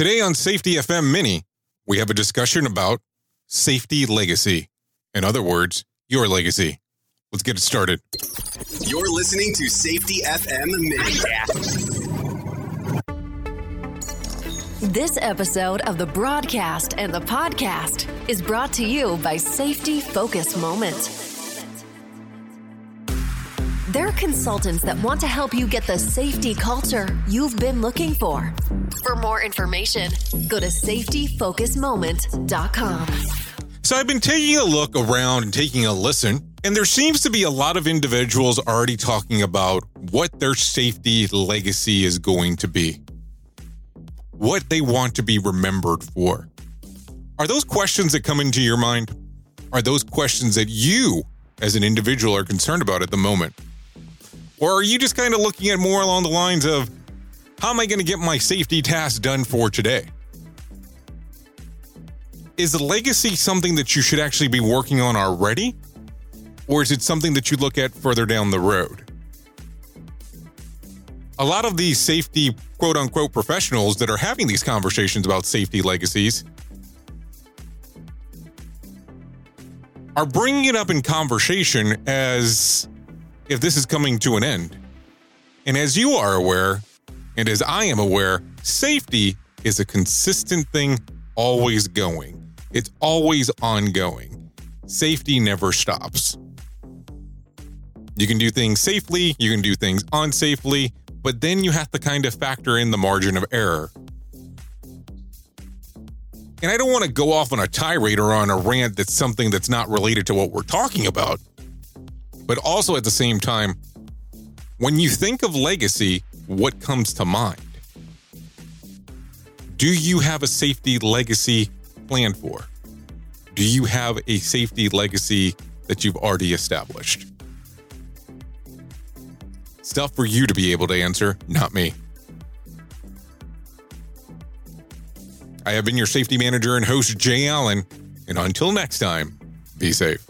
Today on Safety FM Mini, we have a discussion about safety legacy. In other words, your legacy. Let's get it started. You're listening to Safety FM Mini. This episode of the broadcast and the podcast is brought to you by Safety Focus Moment. They're consultants that want to help you get the safety culture you've been looking for. For more information, go to safetyfocusmoment.com. So I've been taking a look around and taking a listen, and there seems to be a lot of individuals already talking about what their safety legacy is going to be, what they want to be remembered for. Are those questions that come into your mind? Are those questions that you, as an individual, are concerned about at the moment? Or are you just kind of looking at more along the lines of, how am I going to get my safety task done for today? Is legacy something that you should actually be working on already? Or is it something that you look at further down the road? A lot of these safety quote unquote professionals that are having these conversations about safety legacies are bringing it up in conversation as if this is coming to an end. And as you are aware, and as I am aware, safety is a consistent thing, always going. It's always ongoing. Safety never stops. You can do things safely, you can do things unsafely, but then you have to kind of factor in the margin of error. And I don't want to go off on a tirade or on a rant that's something that's not related to what we're talking about. But also at the same time, when you think of legacy, what comes to mind? Do you have a safety legacy planned for? Do you have a safety legacy that you've already established? Stuff for you to be able to answer, not me. I have been your safety manager and host, Jay Allen, and until next time, be safe.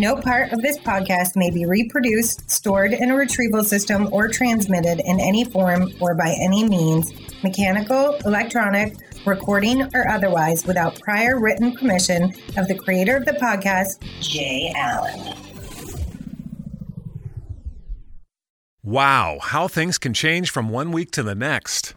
No part of this podcast may be reproduced, stored in a retrieval system, or transmitted in any form or by any means, mechanical, electronic, recording, or otherwise, without prior written permission of the creator of the podcast, Jay Allen. Wow, how things can change from one week to the next.